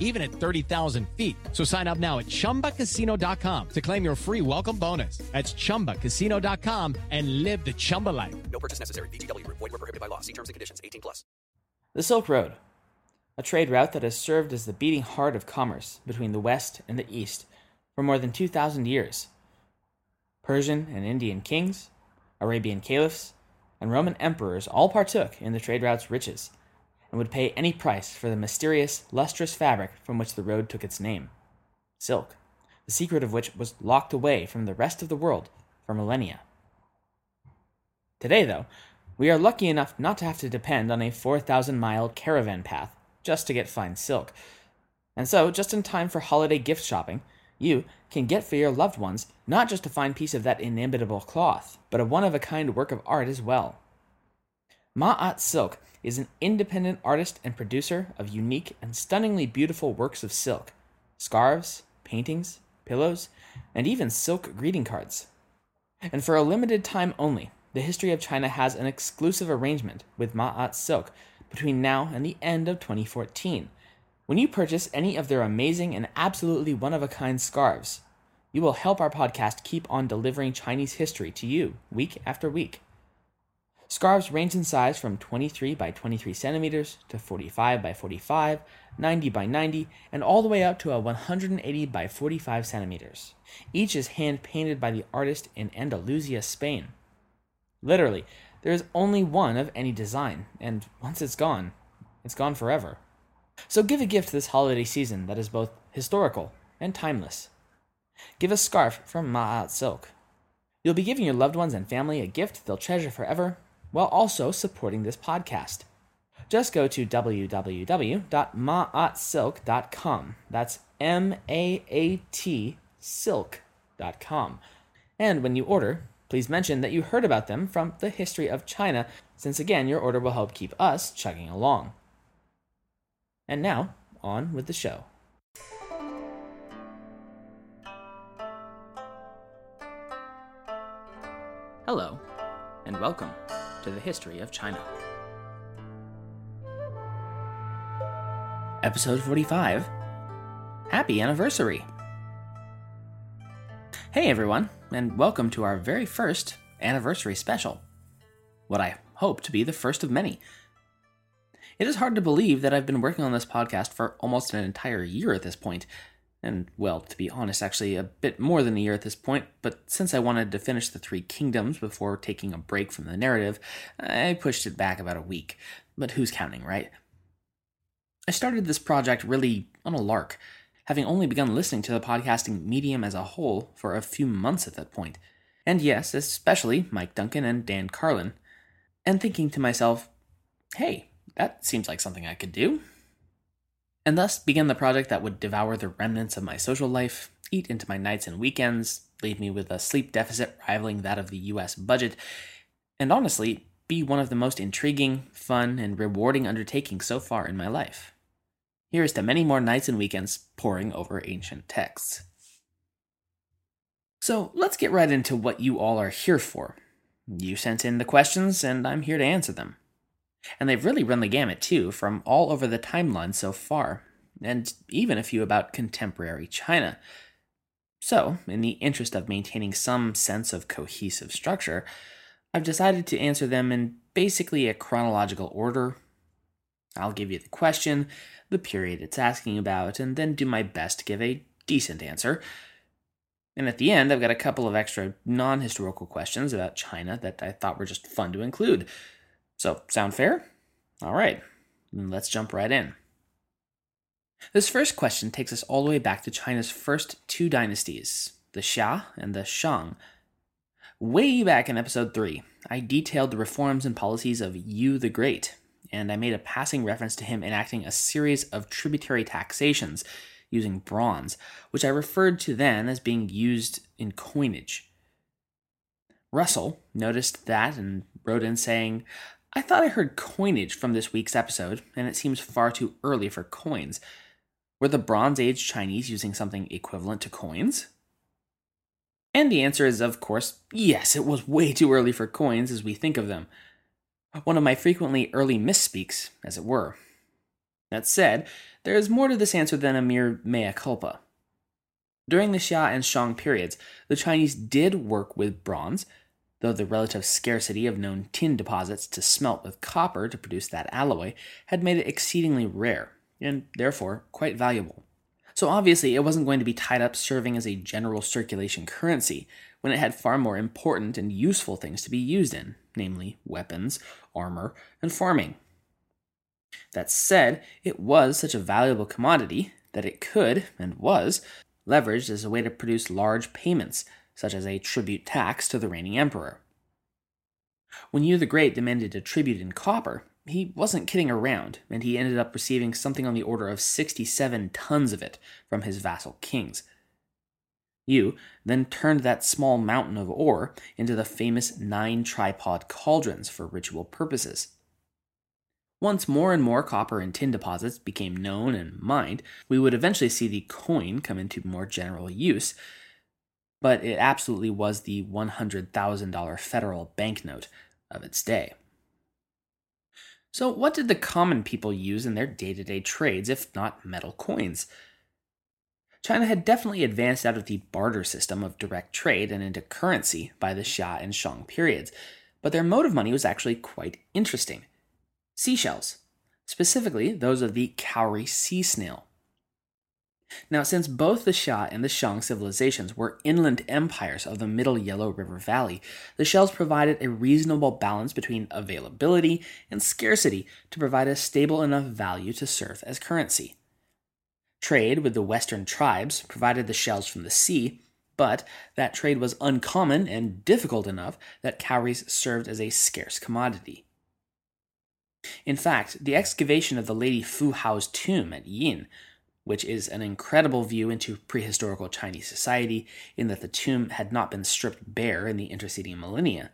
even at 30,000 feet. So sign up now at chumbacasino.com to claim your free welcome bonus. That's chumbacasino.com and live the Chumba life. No purchase necessary. VGW Group. Void were prohibited by law. See terms and conditions. 18 plus. The Silk Road, a trade route that has served as the beating heart of commerce between the West and the East for more than 2,000 years. Persian and Indian kings, Arabian caliphs, and Roman emperors all partook in the trade route's riches and would pay any price for the mysterious, lustrous fabric from which the road took its name silk, the secret of which was locked away from the rest of the world for millennia. Today, though, we are lucky enough not to have to depend on a 4,000 mile caravan path just to get fine silk. And so, just in time for holiday gift shopping, you can get for your loved ones not just a fine piece of that inimitable cloth, but a one of a kind work of art as well. Ma'at Silk is an independent artist and producer of unique and stunningly beautiful works of silk scarves, paintings, pillows, and even silk greeting cards. And for a limited time only, the history of China has an exclusive arrangement with Ma'at Silk between now and the end of 2014. When you purchase any of their amazing and absolutely one of a kind scarves, you will help our podcast keep on delivering Chinese history to you week after week. Scarves range in size from 23 by 23 centimeters to 45 by 45, 90 by 90, and all the way up to a 180 by 45 centimeters. Each is hand painted by the artist in Andalusia, Spain. Literally, there is only one of any design, and once it's gone, it's gone forever. So give a gift this holiday season that is both historical and timeless. Give a scarf from Ma'at Silk. You'll be giving your loved ones and family a gift they'll treasure forever while also supporting this podcast. Just go to www.maatsilk.com. That's M A A T silk.com. And when you order, please mention that you heard about them from the history of China, since again, your order will help keep us chugging along. And now, on with the show. Hello, and welcome to the history of China. Episode 45 Happy Anniversary! Hey everyone, and welcome to our very first anniversary special. What I hope to be the first of many. It is hard to believe that I've been working on this podcast for almost an entire year at this point, and well, to be honest, actually a bit more than a year at this point, but since I wanted to finish the Three Kingdoms before taking a break from the narrative, I pushed it back about a week. But who's counting, right? I started this project really on a lark, having only begun listening to the podcasting medium as a whole for a few months at that point. And yes, especially Mike Duncan and Dan Carlin. And thinking to myself, hey, that seems like something I could do and thus began the project that would devour the remnants of my social life, eat into my nights and weekends, leave me with a sleep deficit rivaling that of the US budget, and honestly, be one of the most intriguing, fun, and rewarding undertakings so far in my life. Here is to many more nights and weekends poring over ancient texts. So let's get right into what you all are here for. You sent in the questions, and I'm here to answer them. And they've really run the gamut too, from all over the timeline so far, and even a few about contemporary China. So, in the interest of maintaining some sense of cohesive structure, I've decided to answer them in basically a chronological order. I'll give you the question, the period it's asking about, and then do my best to give a decent answer. And at the end, I've got a couple of extra non historical questions about China that I thought were just fun to include. So, sound fair? All right, let's jump right in. This first question takes us all the way back to China's first two dynasties, the Xia and the Shang. Way back in episode 3, I detailed the reforms and policies of Yu the Great, and I made a passing reference to him enacting a series of tributary taxations using bronze, which I referred to then as being used in coinage. Russell noticed that and wrote in saying, I thought I heard coinage from this week's episode, and it seems far too early for coins. Were the Bronze Age Chinese using something equivalent to coins? And the answer is, of course, yes, it was way too early for coins as we think of them. One of my frequently early misspeaks, as it were. That said, there is more to this answer than a mere mea culpa. During the Xia and Shang periods, the Chinese did work with bronze, though the relative scarcity of known tin deposits to smelt with copper to produce that alloy had made it exceedingly rare, and therefore quite valuable. So obviously, it wasn't going to be tied up serving as a general circulation currency when it had far more important and useful things to be used in, namely weapons, armor, and farming. That said, it was such a valuable commodity that it could, and was, leveraged as a way to produce large payments, such as a tribute tax to the reigning emperor. When Yu the Great demanded a tribute in copper, he wasn't kidding around, and he ended up receiving something on the order of 67 tons of it from his vassal kings. Yu then turned that small mountain of ore into the famous nine tripod cauldrons for ritual purposes. Once more and more copper and tin deposits became known and mined, we would eventually see the coin come into more general use, but it absolutely was the $100,000 federal banknote of its day. So, what did the common people use in their day to day trades if not metal coins? China had definitely advanced out of the barter system of direct trade and into currency by the Xia and Shang periods, but their mode of money was actually quite interesting seashells, specifically those of the cowrie sea snail. Now, since both the Xia and the Shang civilizations were inland empires of the middle Yellow River Valley, the shells provided a reasonable balance between availability and scarcity to provide a stable enough value to serve as currency. Trade with the western tribes provided the shells from the sea, but that trade was uncommon and difficult enough that cowries served as a scarce commodity. In fact, the excavation of the Lady Fu Hao's tomb at Yin, which is an incredible view into prehistorical Chinese society in that the tomb had not been stripped bare in the interceding millennia,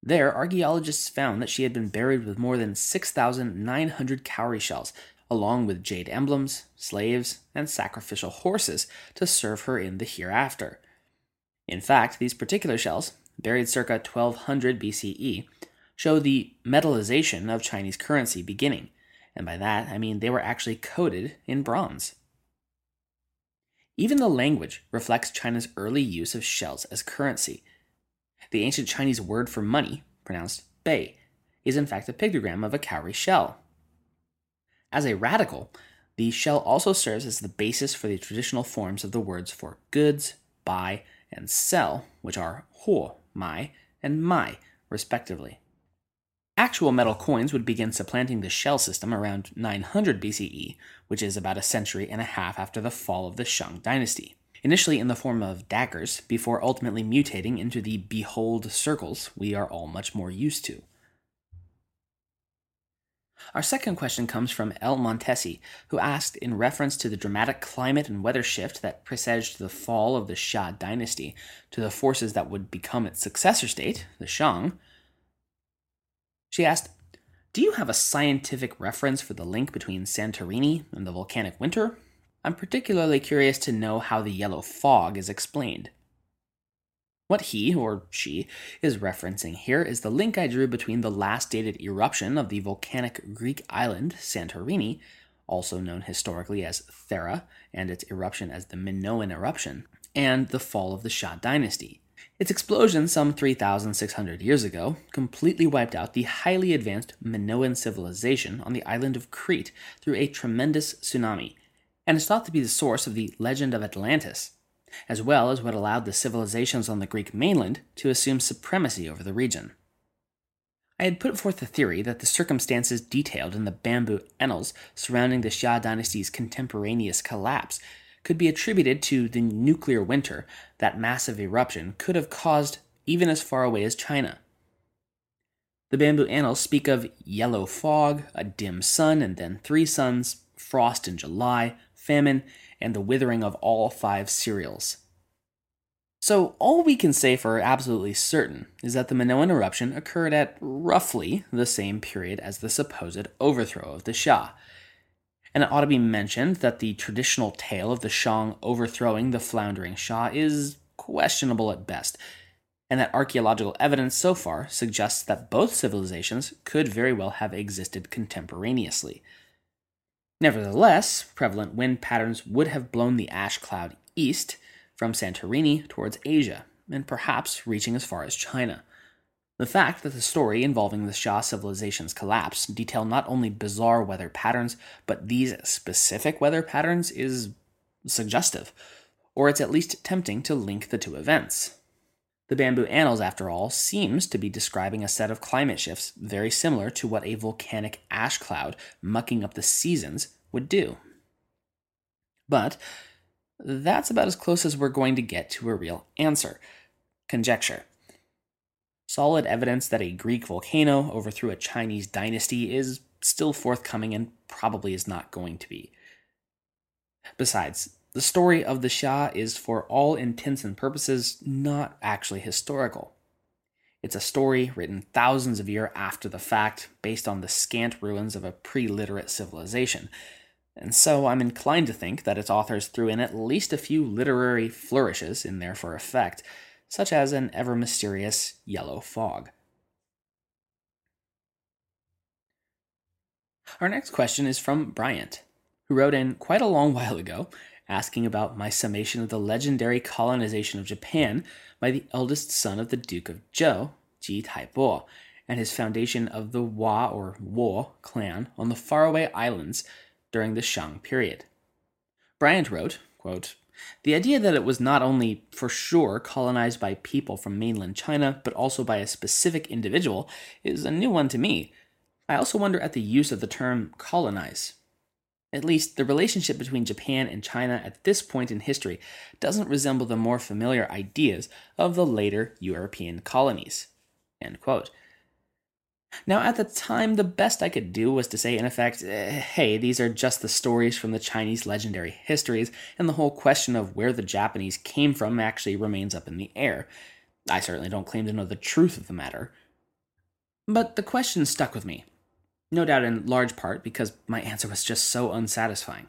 there archaeologists found that she had been buried with more than 6,900 cowrie shells, along with jade emblems, slaves, and sacrificial horses to serve her in the hereafter. In fact, these particular shells, buried circa 1200 BCE, show the metallization of Chinese currency beginning, and by that I mean they were actually coated in bronze. Even the language reflects China's early use of shells as currency. The ancient Chinese word for money, pronounced bei, is in fact a pictogram of a cowrie shell. As a radical, the shell also serves as the basis for the traditional forms of the words for goods, buy, and sell, which are huo, mai, and mai, respectively. Actual metal coins would begin supplanting the shell system around 900 BCE, which is about a century and a half after the fall of the Shang dynasty. Initially in the form of daggers, before ultimately mutating into the behold circles we are all much more used to. Our second question comes from El Montesi, who asked in reference to the dramatic climate and weather shift that presaged the fall of the Xia dynasty to the forces that would become its successor state, the Shang, she asked, Do you have a scientific reference for the link between Santorini and the volcanic winter? I'm particularly curious to know how the yellow fog is explained. What he, or she, is referencing here is the link I drew between the last dated eruption of the volcanic Greek island Santorini, also known historically as Thera, and its eruption as the Minoan eruption, and the fall of the Xia dynasty. Its explosion some 3,600 years ago completely wiped out the highly advanced Minoan civilization on the island of Crete through a tremendous tsunami, and is thought to be the source of the legend of Atlantis, as well as what allowed the civilizations on the Greek mainland to assume supremacy over the region. I had put forth the theory that the circumstances detailed in the bamboo annals surrounding the Xia dynasty's contemporaneous collapse could be attributed to the nuclear winter that massive eruption could have caused even as far away as China. The bamboo annals speak of yellow fog, a dim sun, and then three suns, frost in July, famine, and the withering of all five cereals. So, all we can say for absolutely certain is that the Minoan eruption occurred at roughly the same period as the supposed overthrow of the Xia. And it ought to be mentioned that the traditional tale of the Shang overthrowing the floundering Xia is questionable at best, and that archaeological evidence so far suggests that both civilizations could very well have existed contemporaneously. Nevertheless, prevalent wind patterns would have blown the ash cloud east from Santorini towards Asia, and perhaps reaching as far as China. The fact that the story involving the Xia civilization's collapse detail not only bizarre weather patterns, but these specific weather patterns is suggestive, or it's at least tempting to link the two events. The Bamboo Annals, after all, seems to be describing a set of climate shifts very similar to what a volcanic ash cloud mucking up the seasons would do. But that's about as close as we're going to get to a real answer. Conjecture. Solid evidence that a Greek volcano overthrew a Chinese dynasty is still forthcoming and probably is not going to be. Besides, the story of the Xia is, for all intents and purposes, not actually historical. It's a story written thousands of years after the fact, based on the scant ruins of a pre literate civilization. And so I'm inclined to think that its authors threw in at least a few literary flourishes in there for effect, such as an ever mysterious yellow fog. Our next question is from Bryant, who wrote in quite a long while ago asking about my summation of the legendary colonization of Japan by the eldest son of the Duke of Zhou, Ji Taibo, and his foundation of the Wa or Wo clan on the faraway islands during the Shang period. Bryant wrote, quote, the idea that it was not only for sure colonized by people from mainland China, but also by a specific individual, is a new one to me. I also wonder at the use of the term colonize. At least, the relationship between Japan and China at this point in history doesn't resemble the more familiar ideas of the later European colonies. Now, at the time, the best I could do was to say, in effect, eh, hey, these are just the stories from the Chinese legendary histories, and the whole question of where the Japanese came from actually remains up in the air. I certainly don't claim to know the truth of the matter. But the question stuck with me, no doubt in large part because my answer was just so unsatisfying.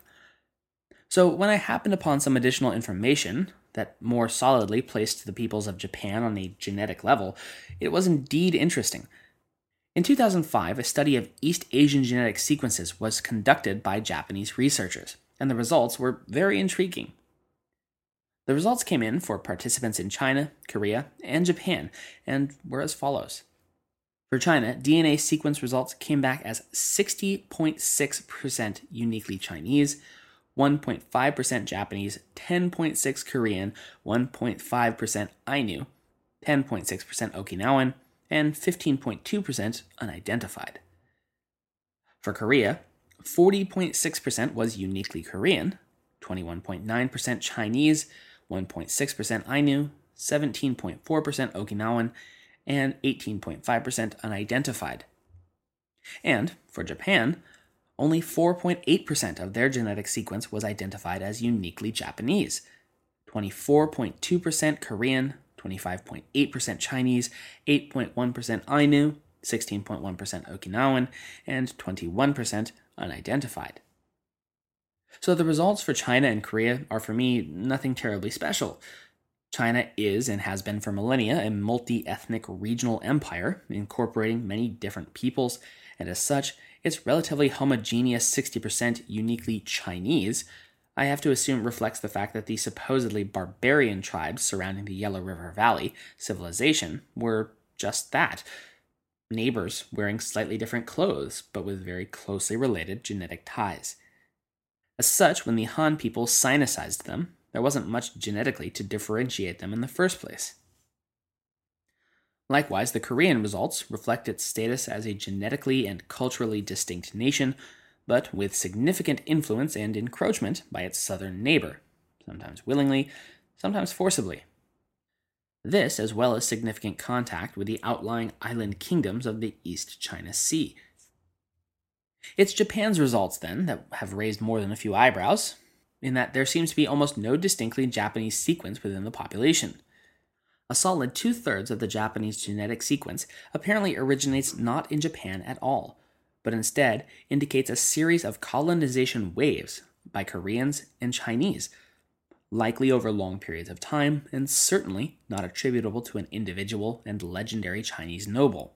So, when I happened upon some additional information that more solidly placed the peoples of Japan on a genetic level, it was indeed interesting. In 2005, a study of East Asian genetic sequences was conducted by Japanese researchers, and the results were very intriguing. The results came in for participants in China, Korea, and Japan, and were as follows. For China, DNA sequence results came back as 60.6% uniquely Chinese, 1.5% Japanese, 10.6 Korean, 1.5% Ainu, 10.6% Okinawan, and 15.2% unidentified. For Korea, 40.6% was uniquely Korean, 21.9% Chinese, 1.6% Ainu, 17.4% Okinawan, and 18.5% unidentified. And for Japan, only 4.8% of their genetic sequence was identified as uniquely Japanese, 24.2% Korean, 25.8% Chinese, 8.1% Ainu, 16.1% Okinawan, and 21% unidentified. So the results for China and Korea are for me nothing terribly special. China is and has been for millennia a multi ethnic regional empire, incorporating many different peoples, and as such, its relatively homogeneous 60% uniquely Chinese, I have to assume reflects the fact that the supposedly barbarian tribes surrounding the Yellow River Valley civilization were just that neighbors wearing slightly different clothes, but with very closely related genetic ties. As such, when the Han people sinicized them, there wasn't much genetically to differentiate them in the first place. Likewise, the Korean results reflect its status as a genetically and culturally distinct nation, but with significant influence and encroachment by its southern neighbor, sometimes willingly, sometimes forcibly. This, as well as significant contact with the outlying island kingdoms of the East China Sea. It's Japan's results, then, that have raised more than a few eyebrows, in that there seems to be almost no distinctly Japanese sequence within the population. a solid two thirds of the Japanese genetic sequence apparently originates not in Japan at all, but instead indicates a series of colonization waves by Koreans and Chinese, likely over long periods of time, and certainly not attributable to an individual and legendary Chinese noble.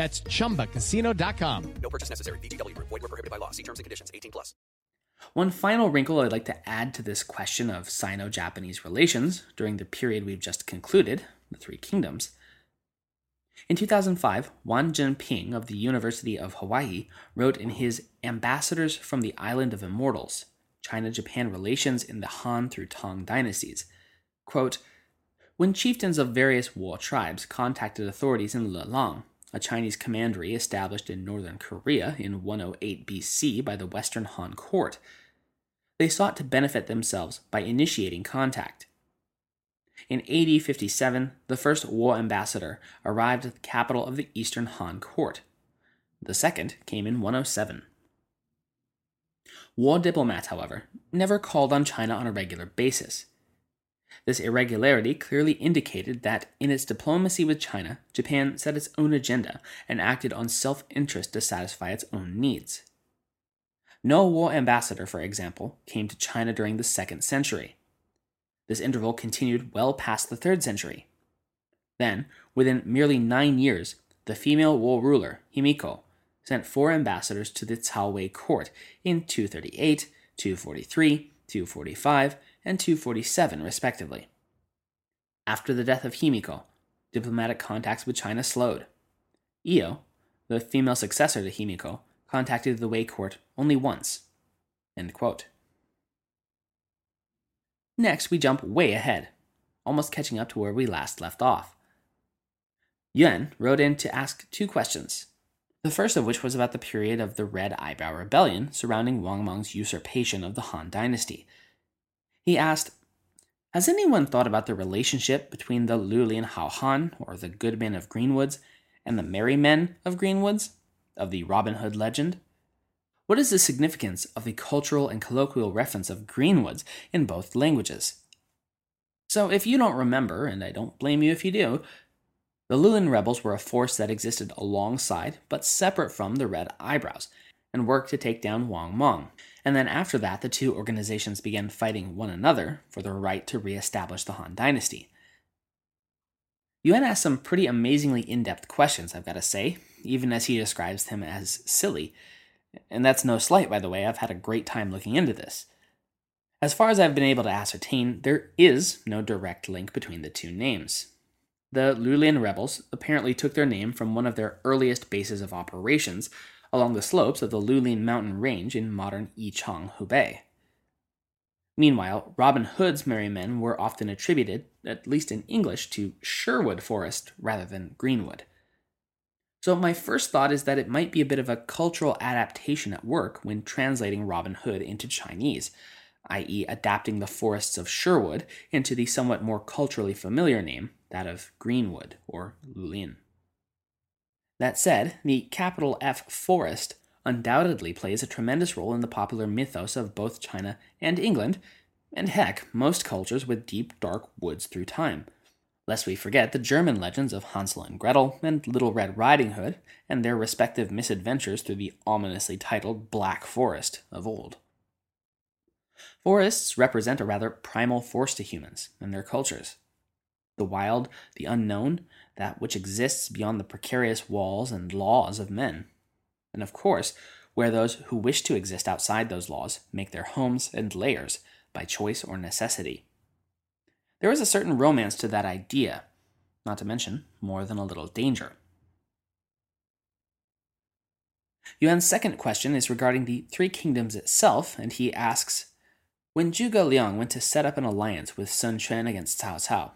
That's chumbacasino.com. No purchase necessary. VGW Group. Void were prohibited by law. See terms and conditions. 18 plus. One final wrinkle I'd like to add to this question of Sino Japanese relations during the period we've just concluded, the Three Kingdoms. In 2005, Wang Zhenping of the University of Hawaii wrote in his Ambassadors from the Island of Immortals China Japan Relations in the Han through Tang Dynasties quote, When chieftains of various Wo tribes contacted authorities in Lelang, a Chinese commandery established in northern Korea in 108 BC by the Western Han court. They sought to benefit themselves by initiating contact. In AD 57, the first Wo ambassador arrived at the capital of the Eastern Han court. The second came in 107. Wo diplomats, however, never called on China on a regular basis. This irregularity clearly indicated that, in its diplomacy with China, Japan set its own agenda and acted on self interest to satisfy its own needs. No Wo ambassador, for example, came to China during the second century. This interval continued well past the third century. Then, within merely nine years, the female Wo ruler, Himiko, sent four ambassadors to the Cao Wei court in 238, 243, 245, and 247, respectively. After the death of Himiko, diplomatic contacts with China slowed. Io, the female successor to Himiko, contacted the Wei court only once. Next, we jump way ahead, almost catching up to where we last left off. Yuan wrote in to ask two questions. The first of which was about the period of the Red Eyebrow Rebellion surrounding Wang Mang's usurpation of the Han Dynasty. He asked, Has anyone thought about the relationship between the Lulin Hao Han, or the good men of Greenwoods, and the merry men of Greenwoods, of the Robin Hood legend? What is the significance of the cultural and colloquial reference of Greenwoods in both languages? So, if you don't remember, and I don't blame you if you do, the Lulin rebels were a force that existed alongside but separate from the Red Eyebrows and worked to take down Wang Mang. And then after that, the two organizations began fighting one another for the right to reestablish the Han Dynasty. Yuan asks some pretty amazingly in depth questions, I've got to say, even as he describes them as silly. And that's no slight, by the way, I've had a great time looking into this. As far as I've been able to ascertain, there is no direct link between the two names. The Lulin rebels apparently took their name from one of their earliest bases of operations along the slopes of the Lulin mountain range in modern Yichang, Hubei. Meanwhile, Robin Hood's merry men were often attributed, at least in English, to Sherwood Forest rather than Greenwood. So, my first thought is that it might be a bit of a cultural adaptation at work when translating Robin Hood into Chinese, i.e., adapting the forests of Sherwood into the somewhat more culturally familiar name, that of Greenwood or Lulin. That said, the capital F forest undoubtedly plays a tremendous role in the popular mythos of both China and England, and heck, most cultures with deep, dark woods through time. Lest we forget the German legends of Hansel and Gretel and Little Red Riding Hood and their respective misadventures through the ominously titled Black Forest of old. Forests represent a rather primal force to humans and their cultures. The wild, the unknown, that which exists beyond the precarious walls and laws of men. And of course, where those who wish to exist outside those laws make their homes and lairs by choice or necessity. There is a certain romance to that idea, not to mention more than a little danger. Yuan's second question is regarding the Three Kingdoms itself, and he asks When Zhuge Liang went to set up an alliance with Sun Quan against Cao Cao,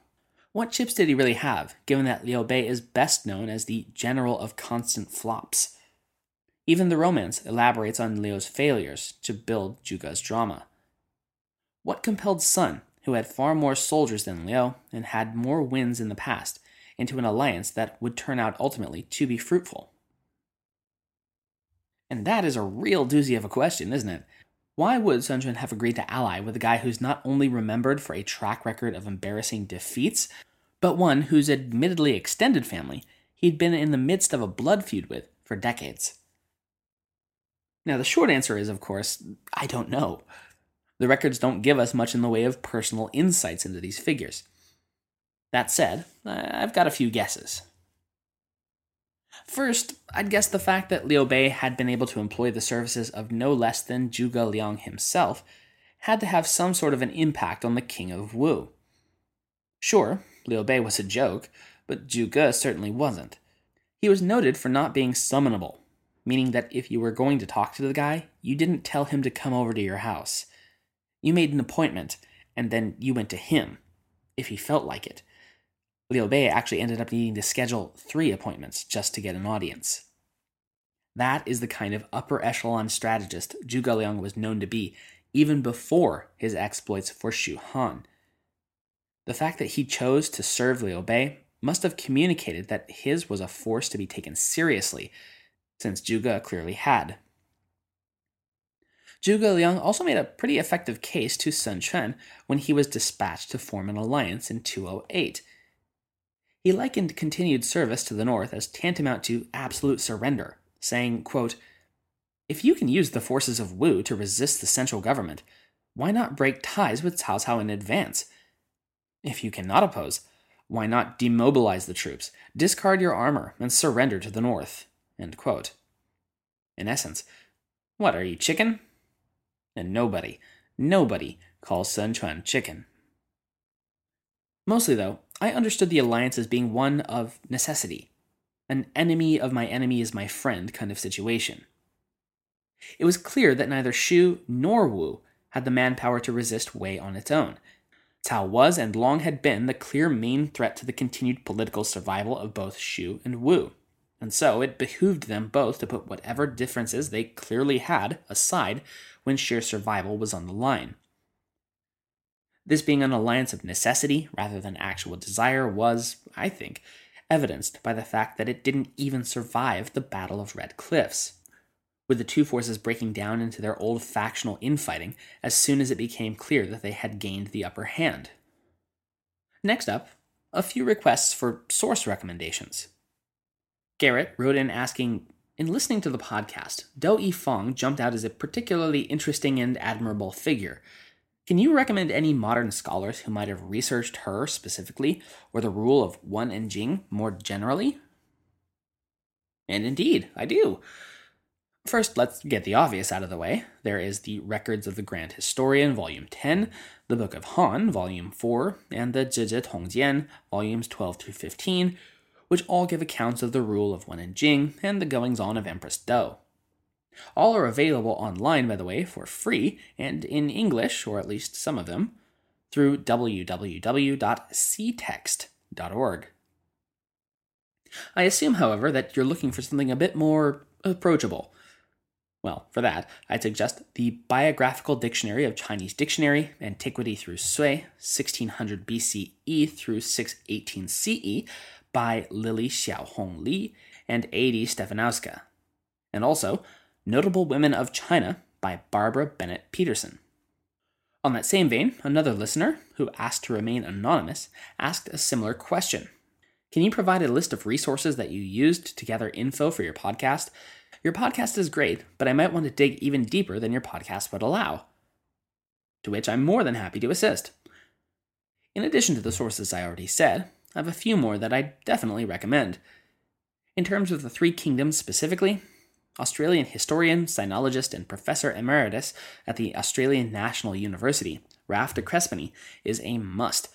What chips did he really have, given that Liu Bei is best known as the general of constant flops? Even the romance elaborates on Liu's failures to build Zhuge's drama. What compelled Sun, who had far more soldiers than Liu and had more wins in the past, into an alliance that would turn out ultimately to be fruitful? And that is a real doozy of a question, isn't it? Why would Sun Quan have agreed to ally with a guy who's not only remembered for a track record of embarrassing defeats, but one whose admittedly extended family he'd been in the midst of a blood feud with for decades? Now, the short answer is, of course, I don't know. The records don't give us much in the way of personal insights into these figures. That said, I've got a few guesses. First, I'd guess the fact that Liu Bei had been able to employ the services of no less than Zhuge Liang himself had to have some sort of an impact on the king of Wu. Sure, Liu Bei was a joke, but Zhuge certainly wasn't. He was noted for not being summonable, meaning that if you were going to talk to the guy, you didn't tell him to come over to your house. You made an appointment, and then you went to him, if he felt like it. Liu Bei actually ended up needing to schedule three appointments just to get an audience. That is the kind of upper echelon strategist Zhuge Liang was known to be, even before his exploits for Shu Han. The fact that he chose to serve Liu Bei must have communicated that his was a force to be taken seriously, since Zhuge clearly had. Zhuge Liang also made a pretty effective case to Sun Quan when he was dispatched to form an alliance in 208. He likened continued service to the North as tantamount to absolute surrender, saying, quote, If you can use the forces of Wu to resist the central government, why not break ties with Cao Cao in advance? If you cannot oppose, why not demobilize the troops, discard your armor, and surrender to the North? In essence, what are you, chicken? and nobody, nobody calls Sun Quan chicken. Mostly, though, I understood the alliance as being one of necessity, an enemy of my enemy is my friend kind of situation. It was clear that neither Shu nor Wu had the manpower to resist Wei on its own. Cao was and long had been the clear main threat to the continued political survival of both Shu and Wu, and so it behooved them both to put whatever differences they clearly had aside when sheer survival was on the line. This being an alliance of necessity rather than actual desire was, I think, evidenced by the fact that it didn't even survive the Battle of Red Cliffs, with the two forces breaking down into their old factional infighting as soon as it became clear that they had gained the upper hand. Next up, a few requests for source recommendations. Garrett wrote in asking in listening to the podcast, Do Dou Yifang jumped out as a particularly interesting and admirable figure. Can you recommend any modern scholars who might have researched her specifically, or the rule of Wen and Jing more generally? And indeed, I do. First, let's get the obvious out of the way. There is the Records of the Grand Historian, Volume 10, the Book of Han, Volume 4, and the Zizhi Tongjian, Volumes 12 through 15, which all give accounts of the rule of Wen and Jing and the goings on of Empress Dou. All are available online, by the way, for free and in English, or at least some of them, through www.ctext.org. I assume, however, that you're looking for something a bit more approachable. Well, for that, I'd suggest the Biographical Dictionary of Chinese Dictionary, Antiquity through Sui, 1600 BCE through 618 CE, by Lily Xiaohong Li and Adi Stefanowska, and also Notable Women of China by Barbara Bennett Peterson. On that same vein, another listener, who asked to remain anonymous, asked a similar question. Can you provide a list of resources that you used to gather info for your podcast? Your podcast is great, but I might want to dig even deeper than your podcast would allow. To which I'm more than happy to assist. In addition to the sources I already said, I have a few more that I definitely recommend. In terms of the Three Kingdoms specifically, Australian historian, sinologist, and professor emeritus at the Australian National University, Ralph de Crespigny, is a must.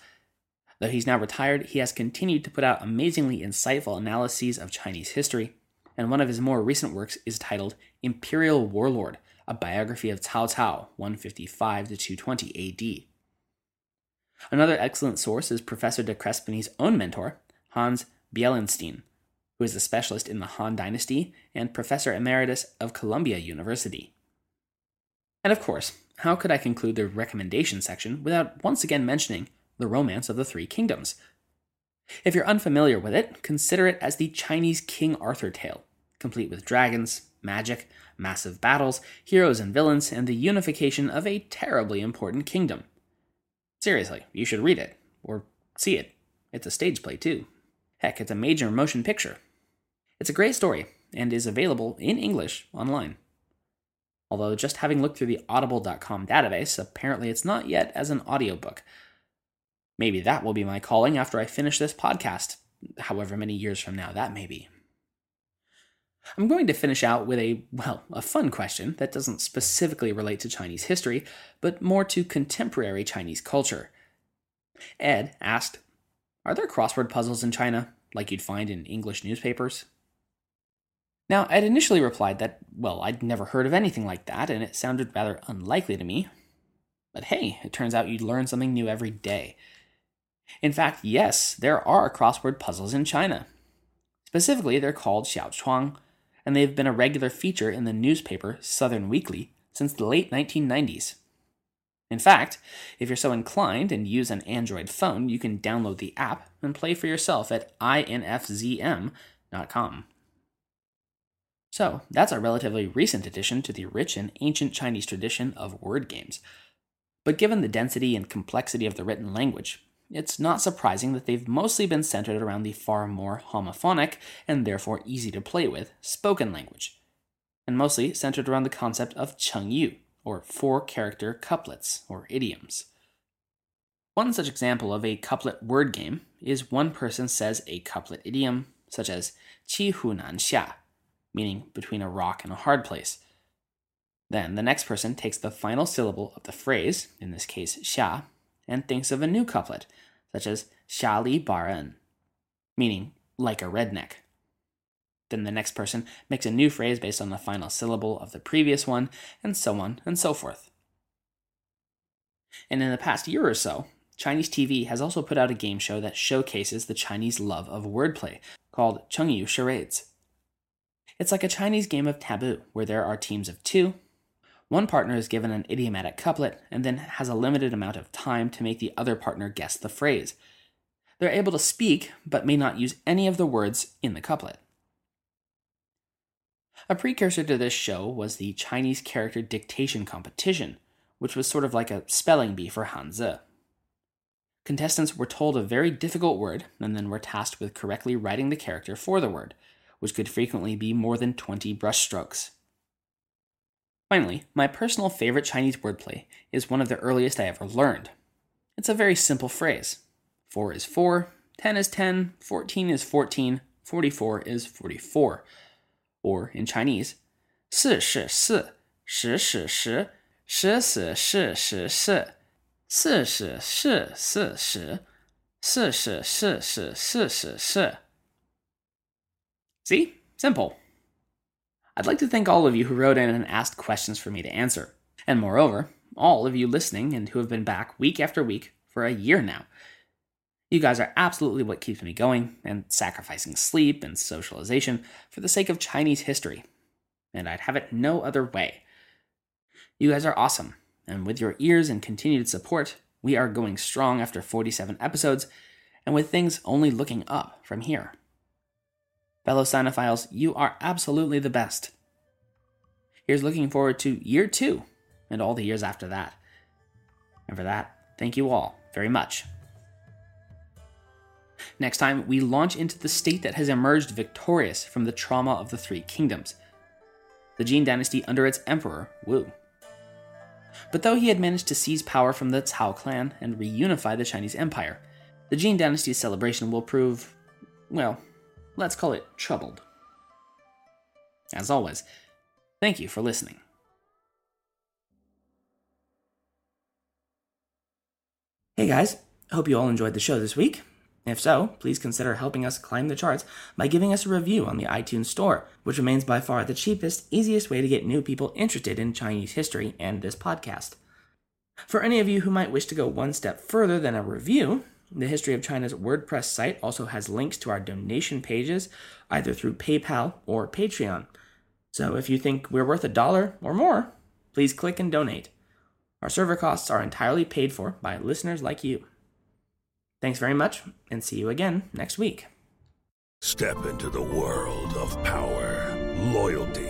Though he's now retired, he has continued to put out amazingly insightful analyses of Chinese history, and one of his more recent works is titled Imperial Warlord, a biography of Cao Cao, 155 to 220 AD. Another excellent source is Professor de Crespigny's own mentor, Hans Bielenstein, who is a specialist in the Han Dynasty and Professor Emeritus of Columbia University. And of course, how could I conclude the recommendation section without once again mentioning The Romance of the Three Kingdoms? If you're unfamiliar with it, consider it as the Chinese King Arthur tale, complete with dragons, magic, massive battles, heroes and villains, and the unification of a terribly important kingdom. Seriously, you should read it, or see it. It's a stage play, too. Heck, it's a major motion picture. It's a great story, and is available in English online. Although, just having looked through the audible.com database, apparently it's not yet as an audiobook. Maybe that will be my calling after I finish this podcast, however many years from now that may be. I'm going to finish out with a, well, a fun question that doesn't specifically relate to Chinese history, but more to contemporary Chinese culture. Ed asked, Are there crossword puzzles in China, like you'd find in English newspapers? Now, I'd initially replied that, well, I'd never heard of anything like that, and it sounded rather unlikely to me. But hey, it turns out you'd learn something new every day. In fact, yes, there are crossword puzzles in China. Specifically, they're called Xiaochuang, and they've been a regular feature in the newspaper Southern Weekly since the late 1990s. In fact, if you're so inclined and use an Android phone, you can download the app and play for yourself at infzm.com. So, that's a relatively recent addition to the rich and ancient Chinese tradition of word games. But given the density and complexity of the written language, it's not surprising that they've mostly been centered around the far more homophonic, and therefore easy to play with, spoken language, and mostly centered around the concept of chengyu, or four character couplets, or idioms. One such example of a couplet word game is one person says a couplet idiom, such as qi hu nan xia, meaning between a rock and a hard place. Then the next person takes the final syllable of the phrase, in this case xia, and thinks of a new couplet, such as xia li ba ren, meaning like a redneck. Then the next person makes a new phrase based on the final syllable of the previous one, and so on and so forth. And in the past year or so, Chinese TV has also put out a game show that showcases the Chinese love of wordplay called Chengyu Charades. It's like a Chinese game of taboo where there are teams of two, one partner is given an idiomatic couplet and then has a limited amount of time to make the other partner guess the phrase. They're able to speak, but may not use any of the words in the couplet. A precursor to this show was the Chinese character dictation competition, which was sort of like a spelling bee for Hanzi. Contestants were told a very difficult word and then were tasked with correctly writing the character for the word, which could frequently be more than 20 brushstrokes. Finally, my personal favorite Chinese wordplay is one of the earliest I ever learned. It's a very simple phrase 4 is 4, 10 is 10, 14 is 14, 44 is 44. Or in Chinese, 四是四，十是十，十四是十四，四是是四十，四是是是四十四。 See? Simple. I'd like to thank all of you who wrote in and asked questions for me to answer. And moreover, all of you listening and who have been back week after week for a year now. You guys are absolutely what keeps me going and sacrificing sleep and socialization for the sake of Chinese history. And I'd have it no other way. You guys are awesome, and with your ears and continued support, we are going strong after 47 episodes, and with things only looking up from here. Fellow Sinophiles, you are absolutely the best. Here's looking forward to year two and all the years after that. And for that, thank you all very much. Next time, we launch into the state that has emerged victorious from the trauma of the Three Kingdoms the Jin dynasty under its emperor, Wu. But though he had managed to seize power from the Cao clan and reunify the Chinese Empire, the Jin dynasty's celebration will prove, well, let's call it troubled. As always, thank you for listening. Hey guys, hope you all enjoyed the show this week. If so, please consider helping us climb the charts by giving us a review on the iTunes Store, which remains by far the cheapest, easiest way to get new people interested in Chinese history and this podcast. For any of you who might wish to go one step further than a review, the History of China's WordPress site also has links to our donation pages, either through PayPal or Patreon. So if you think we're worth a dollar or more, please click and donate. Our server costs are entirely paid for by listeners like you. Thanks very much, and see you again next week. Step into the world of power, loyalty,